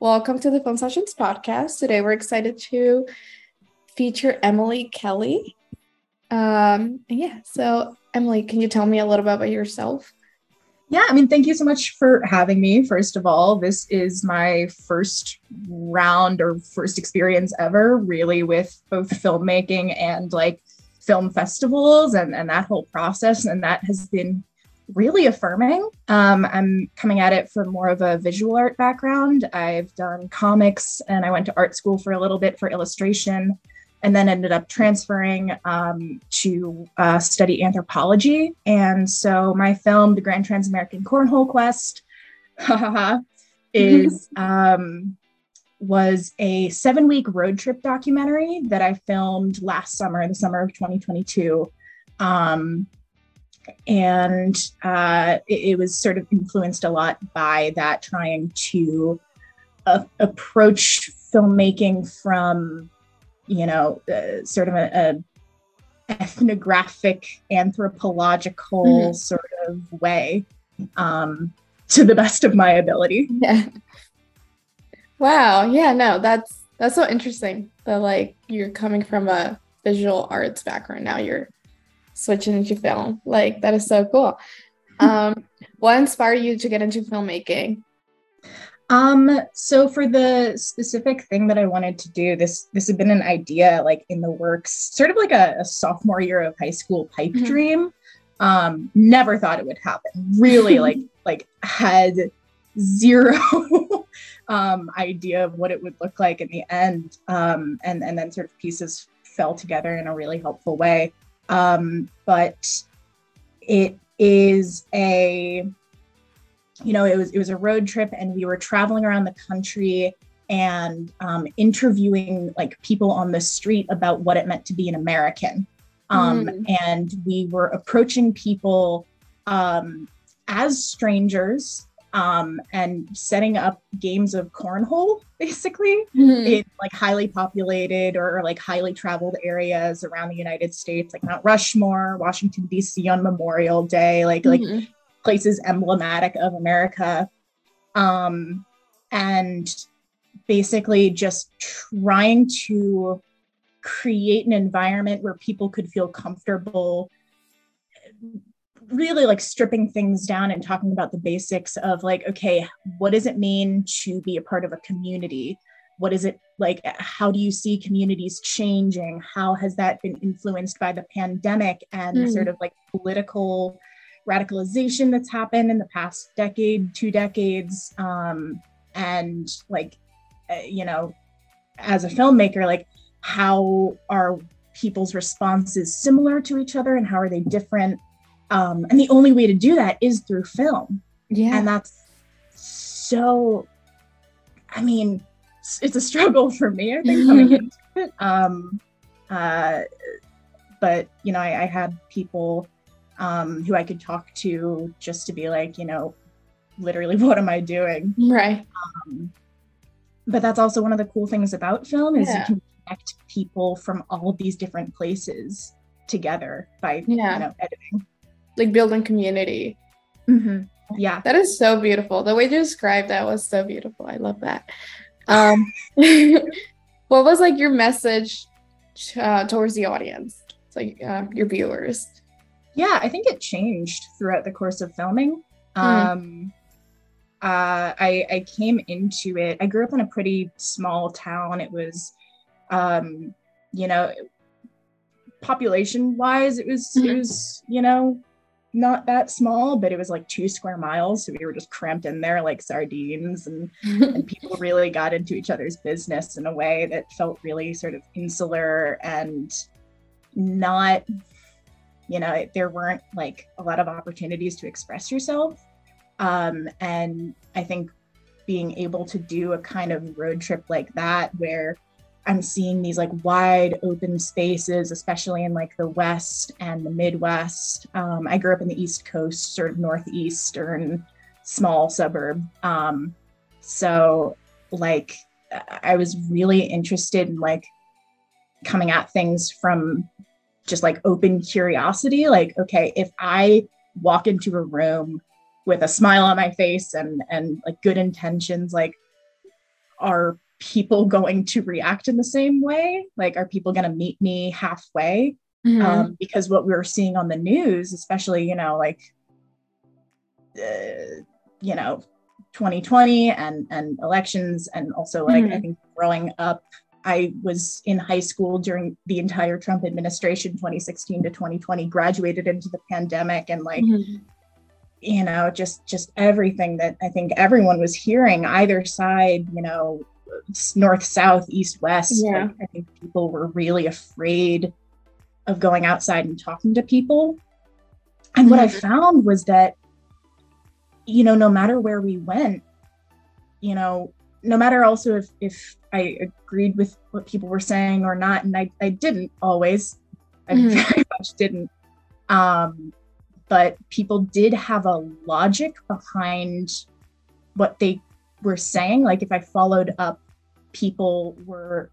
Welcome to the Film Sessions podcast. Today we're excited to feature Emilie Kelly. Um, yeah, so Emilie, can you tell me a little bit about yourself? Yeah, I mean, thank you so much for having me. First of all, this is my first round or first experience ever, really, with both filmmaking and like film festivals and, and that whole process. And that has been really affirming. Um, I'm coming at it from more of a visual art background. I've done comics and I went to art school for a little bit for illustration and then ended up transferring um, to uh, study anthropology. And so my film, The Grand Transamerican Cornhole Quest, is um, was a seven week road trip documentary that I filmed last summer, the summer of 2022. Um, and uh, it, it, was sort of influenced a lot by that trying to uh, approach filmmaking from you know uh, sort of a, a ethnographic anthropological mm-hmm. sort of way um, to the best of my ability. Yeah. Wow. Yeah no that's that's so interesting that like you're coming from a visual arts background. Now you're switching into film. Like that is so cool. Um, what inspired you to get into filmmaking? Um, so for the specific thing that I wanted to do, this this had been an idea like in the works, sort of like a, a sophomore year of high school pipe mm-hmm. dream. Um, never thought it would happen. Really, like like had zero um, idea of what it would look like in the end. Um, and and then sort of pieces fell together in a really helpful way. Um, but it is a, you know, it was it was a road trip, and we were traveling around the country and um, interviewing like people on the street about what it meant to be an American. Um, mm. And we were approaching people um, as strangers um, and setting up games of cornhole basically mm-hmm. in like highly populated or, like highly traveled areas around the United States, like Mount Rushmore, Washington D.C. on Memorial Day, like mm-hmm. like places emblematic of America, um, and basically just trying to create an environment where people could feel comfortable really like stripping things down and talking about the basics of like okay what does it mean to be a part of a community? What is it like how do you see communities changing? How has that been influenced by the pandemic and mm. sort of like political radicalization that's happened in the past decade two decades? Um, and like uh, you know as a filmmaker like how are people's responses similar to each other and how are they different um, and the only way to do that is through film. Yeah. And that's so, I mean, it's a struggle for me, I think, coming into it. Um, uh, but, you know, I, I had people um, who I could talk to just to be like, you know, literally, what am I doing? Right. Um, but that's also one of the cool things about film is yeah. you can connect people from all of these different places together by yeah. you know editing like building community. Mm-hmm. Yeah, that is so beautiful. The way you described that was so beautiful. I love that. Um, what was like your message uh, towards the audience, it's like uh, your viewers? Yeah, I think it changed throughout the course of filming. Mm. Um, uh, I, I came into it. I grew up in a pretty small town. It was, um, you know, population wise, it was mm-hmm. it was you know not that small, but it was like two square miles. So we were just cramped in there like sardines, and, and people really got into each other's business in a way that felt really sort of insular and not, you know, there weren't like a lot of opportunities to express yourself. Um, and I think being able to do a kind of road trip like that where I'm seeing these like wide open spaces, especially in like the West and the Midwest. Um, I grew up in the East Coast, sort of northeastern small suburb. Um, so like I was really interested in like coming at things from just like open curiosity. Like, okay, if I walk into a room with a smile on my face and and like good intentions, like are people going to react in the same way? Like, are people going to meet me halfway? Mm-hmm. Um, because what we are seeing on the news, especially, you know, like, uh, you know, 2020 and and elections, and also like mm-hmm. I think growing up, I was in high school during the entire Trump administration, 2016 to 2020, graduated into the pandemic, and like. Mm-hmm you know just just everything that i think everyone was hearing either side you know north, south, east, west. Yeah. Like, I think people were really afraid of going outside and talking to people. And mm-hmm. what I mm-hmm. found was that, you know, no matter where we went, you know, no matter also if if I agreed with what people were saying or not, and I, I didn't always, I mm-hmm. very much didn't. Um, but people did have a logic behind what they were saying. Like if I followed up people were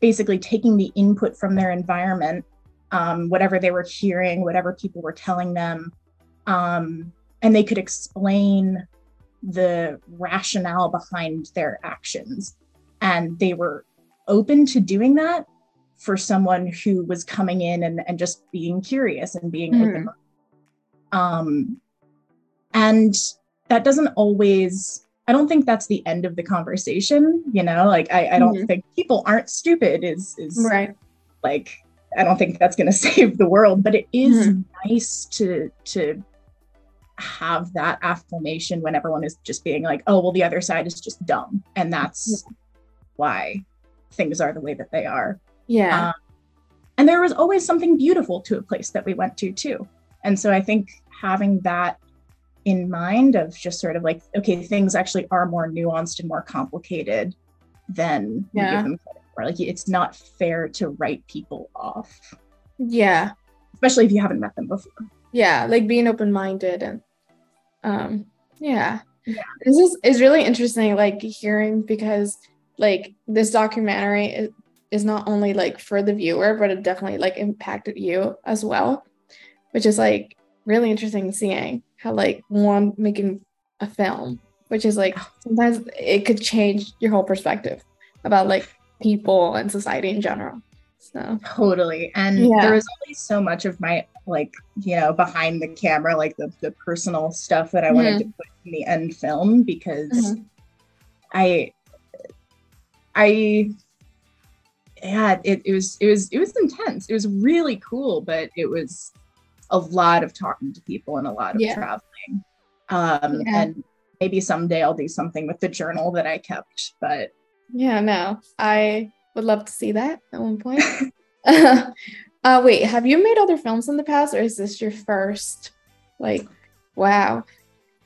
basically taking the input from their environment, um, whatever they were hearing, whatever people were telling them, um, and they could explain the rationale behind their actions. And they were open to doing that for someone who was coming in and, and just being curious and being mm. open. Um, and that doesn't always I don't think that's the end of the conversation. You know, like I, I don't mm-hmm. think people aren't stupid is is right. Like I don't think that's going to save the world, but it is mm-hmm. nice to to have that affirmation when everyone is just being like, oh well, the other side is just dumb, and that's yeah. why things are the way that they are. Yeah. Um, and there was always something beautiful to a place that we went to too. And so I think having that in mind of just sort of like okay things actually are more nuanced and more complicated than yeah. we give them credit for. Like it's not fair to write people off. Yeah. Especially if you haven't met them before. Yeah like being open-minded and um yeah. Yeah. This is is really interesting like hearing because like this documentary is, is not only like for the viewer but it definitely like impacted you as well which is like really interesting seeing how like one making a film, which is like sometimes it could change your whole perspective about like people and society in general. So totally. And yeah. there was only so much of my like, you know, behind the camera, like the, the personal stuff that I mm-hmm. wanted to put in the end film because mm-hmm. I I yeah, it, it was it was it was intense. It was really cool, but it was a lot of talking to people and a lot of yeah. traveling. Um, yeah. And maybe someday I'll do something with the journal that I kept. But yeah, no, I would love to see that at one point. uh, wait, have you made other films in the past, or is this your first? Like, wow.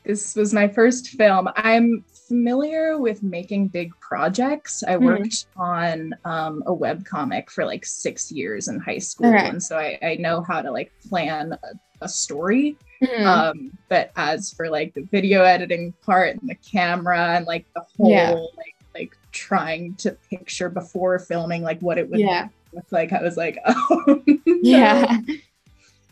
This was my first film. I'm familiar with making big projects. I mm-hmm. worked on um, a web comic for like six years in high school, okay. and so I, I, know how to like plan a, a story. Mm-hmm. Um, but as for like the video editing part and the camera and like the whole yeah. like like trying to picture before filming like what it would yeah. look like, I was like, oh no. yeah.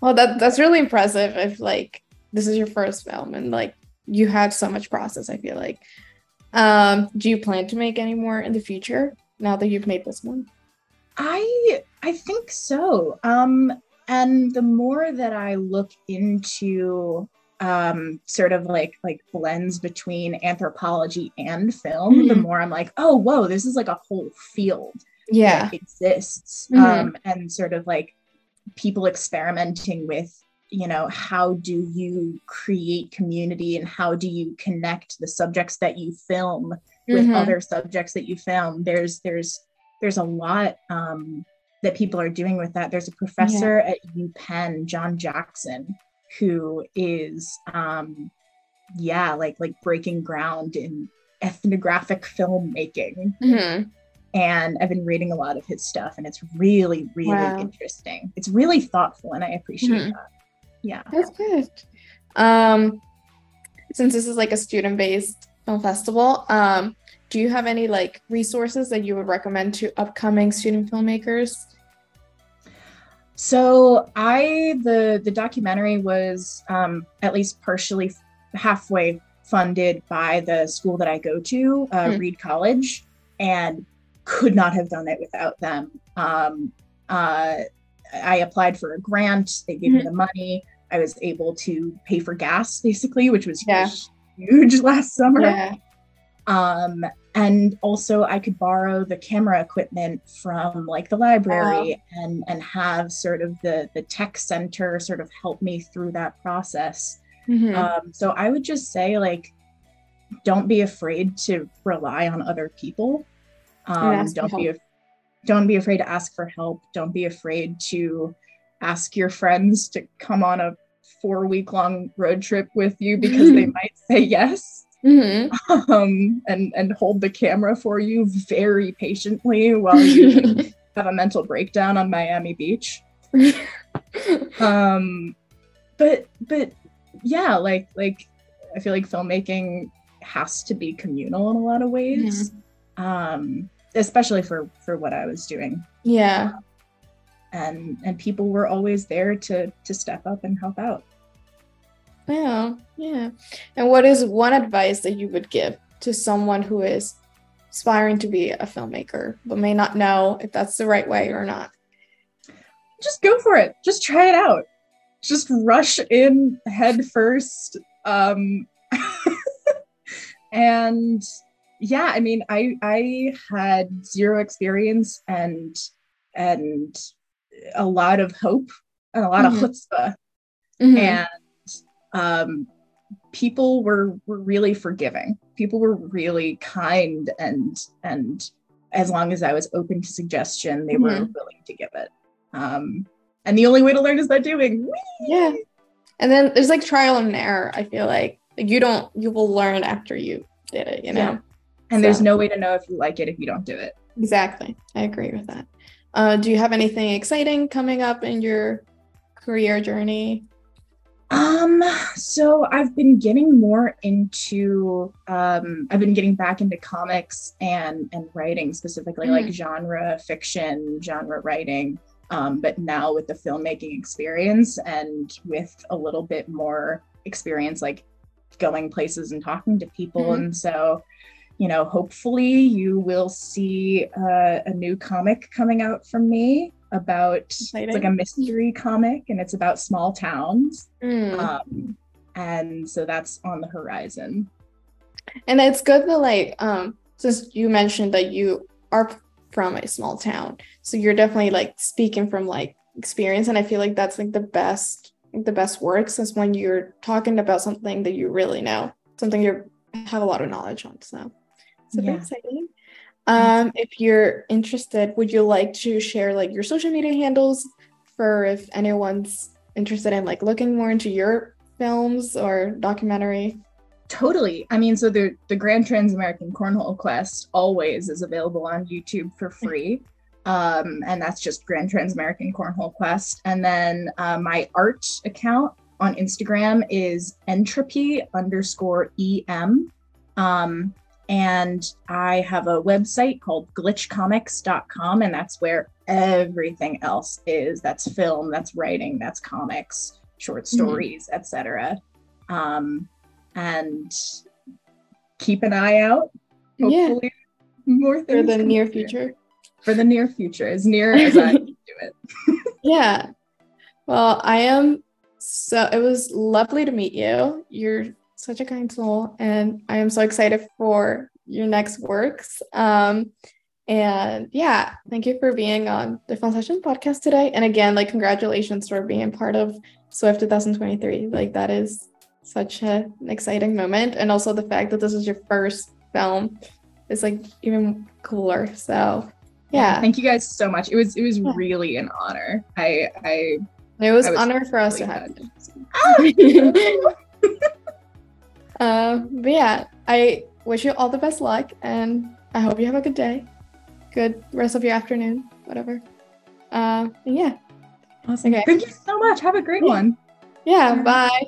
Well, that that's really impressive. If like this is your first film and like you had so much process, I feel like. Um, do you plan to make any more in the future now that you've made this one? I I think so. Um, and the more that I look into um, sort of like like blends between anthropology and film, mm-hmm. the more I'm like, oh, whoa, this is like a whole field yeah that exists, mm-hmm. um, and sort of like people experimenting with you know how do you create community and how do you connect the subjects that you film with mm-hmm. other subjects that you film there's there's there's a lot um, that people are doing with that there's a professor yeah. at upenn john jackson who is um yeah like like breaking ground in ethnographic filmmaking mm-hmm. and i've been reading a lot of his stuff and it's really really wow. interesting it's really thoughtful and i appreciate mm-hmm. that yeah that's good um since this is like a student-based film festival um do you have any like resources that you would recommend to upcoming student filmmakers so i the the documentary was um at least partially halfway funded by the school that i go to uh, mm. reed college and could not have done it without them. Um, uh, I applied for a grant, they gave mm-hmm. me the money. I was able to pay for gas basically, which was yeah. huge last summer. Yeah. Um, and also I could borrow the camera equipment from like the library wow. and and have sort of the the tech center sort of help me through that process. Mm-hmm. Um, so I would just say like don't be afraid to rely on other people. Um, don't be don't be afraid to ask for help. Don't be afraid to ask your friends to come on a four week long road trip with you because they might say yes. Mm-hmm. Um, and and hold the camera for you very patiently while you have a mental breakdown on Miami Beach. um, but but yeah, like like I feel like filmmaking has to be communal in a lot of ways. Mm-hmm. Um, especially for for what I was doing. Yeah. And and people were always there to to step up and help out. Yeah, yeah. And what is one advice that you would give to someone who is aspiring to be a filmmaker but may not know if that's the right way or not? Just go for it. Just try it out. Just rush in head first. Um, and yeah, I mean, I I had zero experience and and a lot of hope and a lot mm-hmm. of chutzpah. Mm-hmm. And um, people were were really forgiving. People were really kind and and as long as I was open to suggestion, they mm-hmm. were willing to give it. Um, and the only way to learn is by doing. Whee! Yeah. And then there's like trial and error. I feel like Like you don't you will learn after you did it, you know. Yeah. And so. there's no way to know if you like it if you don't do it. Exactly. I agree with that. Uh, do you have anything exciting coming up in your career journey? Um, so I've been getting more into um I've been getting back into comics and and writing specifically mm. like genre fiction, genre writing. Um, but now with the filmmaking experience and with a little bit more experience like going places and talking to people. Mm-hmm. And so, you know, hopefully you will see uh, a new comic coming out from me about it's like a mystery comic and it's about small towns. Mm. Um, and so that's on the horizon. And it's good that like um since you mentioned that you are from a small town, so you're definitely like speaking from like experience and I feel like that's like the best the best works is when you're talking about something that you really know, something you have a lot of knowledge on. So it's yeah. very exciting. Um, if you're interested, would you like to share like your social media handles for if anyone's interested in like looking more into your films or documentary? Totally. I mean, so the the Grand Trans American Cornhole Quest always is available on YouTube for free. Um, and that's just Grand Trans American Cornhole Quest. And then uh, my art account on Instagram is entropy underscore em. Um, and I have a website called glitchcomics.com, and that's where everything else is. That's film, that's writing, that's comics, short mm-hmm. stories, mm-hmm. etc. Um, and keep an eye out. Hopefully, yeah. more things for the near future for the near future, as near as I can do it. yeah. Well, I am so it was lovely to meet you. You're such a kind soul, and I am so excited for your next works. Um, and yeah, thank you for being on the Film Session podcast today. And again, like congratulations for being part of SWIFF 2023. Like that is such a, an exciting moment. And also the fact that this is your first film is like even cooler. So yeah thank you guys so much it was it was yeah. really an honor i i it was, an honor for us really to have you uh, but yeah i wish you all the best luck and i hope you have a good day good rest of your afternoon whatever. Uh yeah. Awesome. Okay. thank you so much. Have a great one. Yeah bye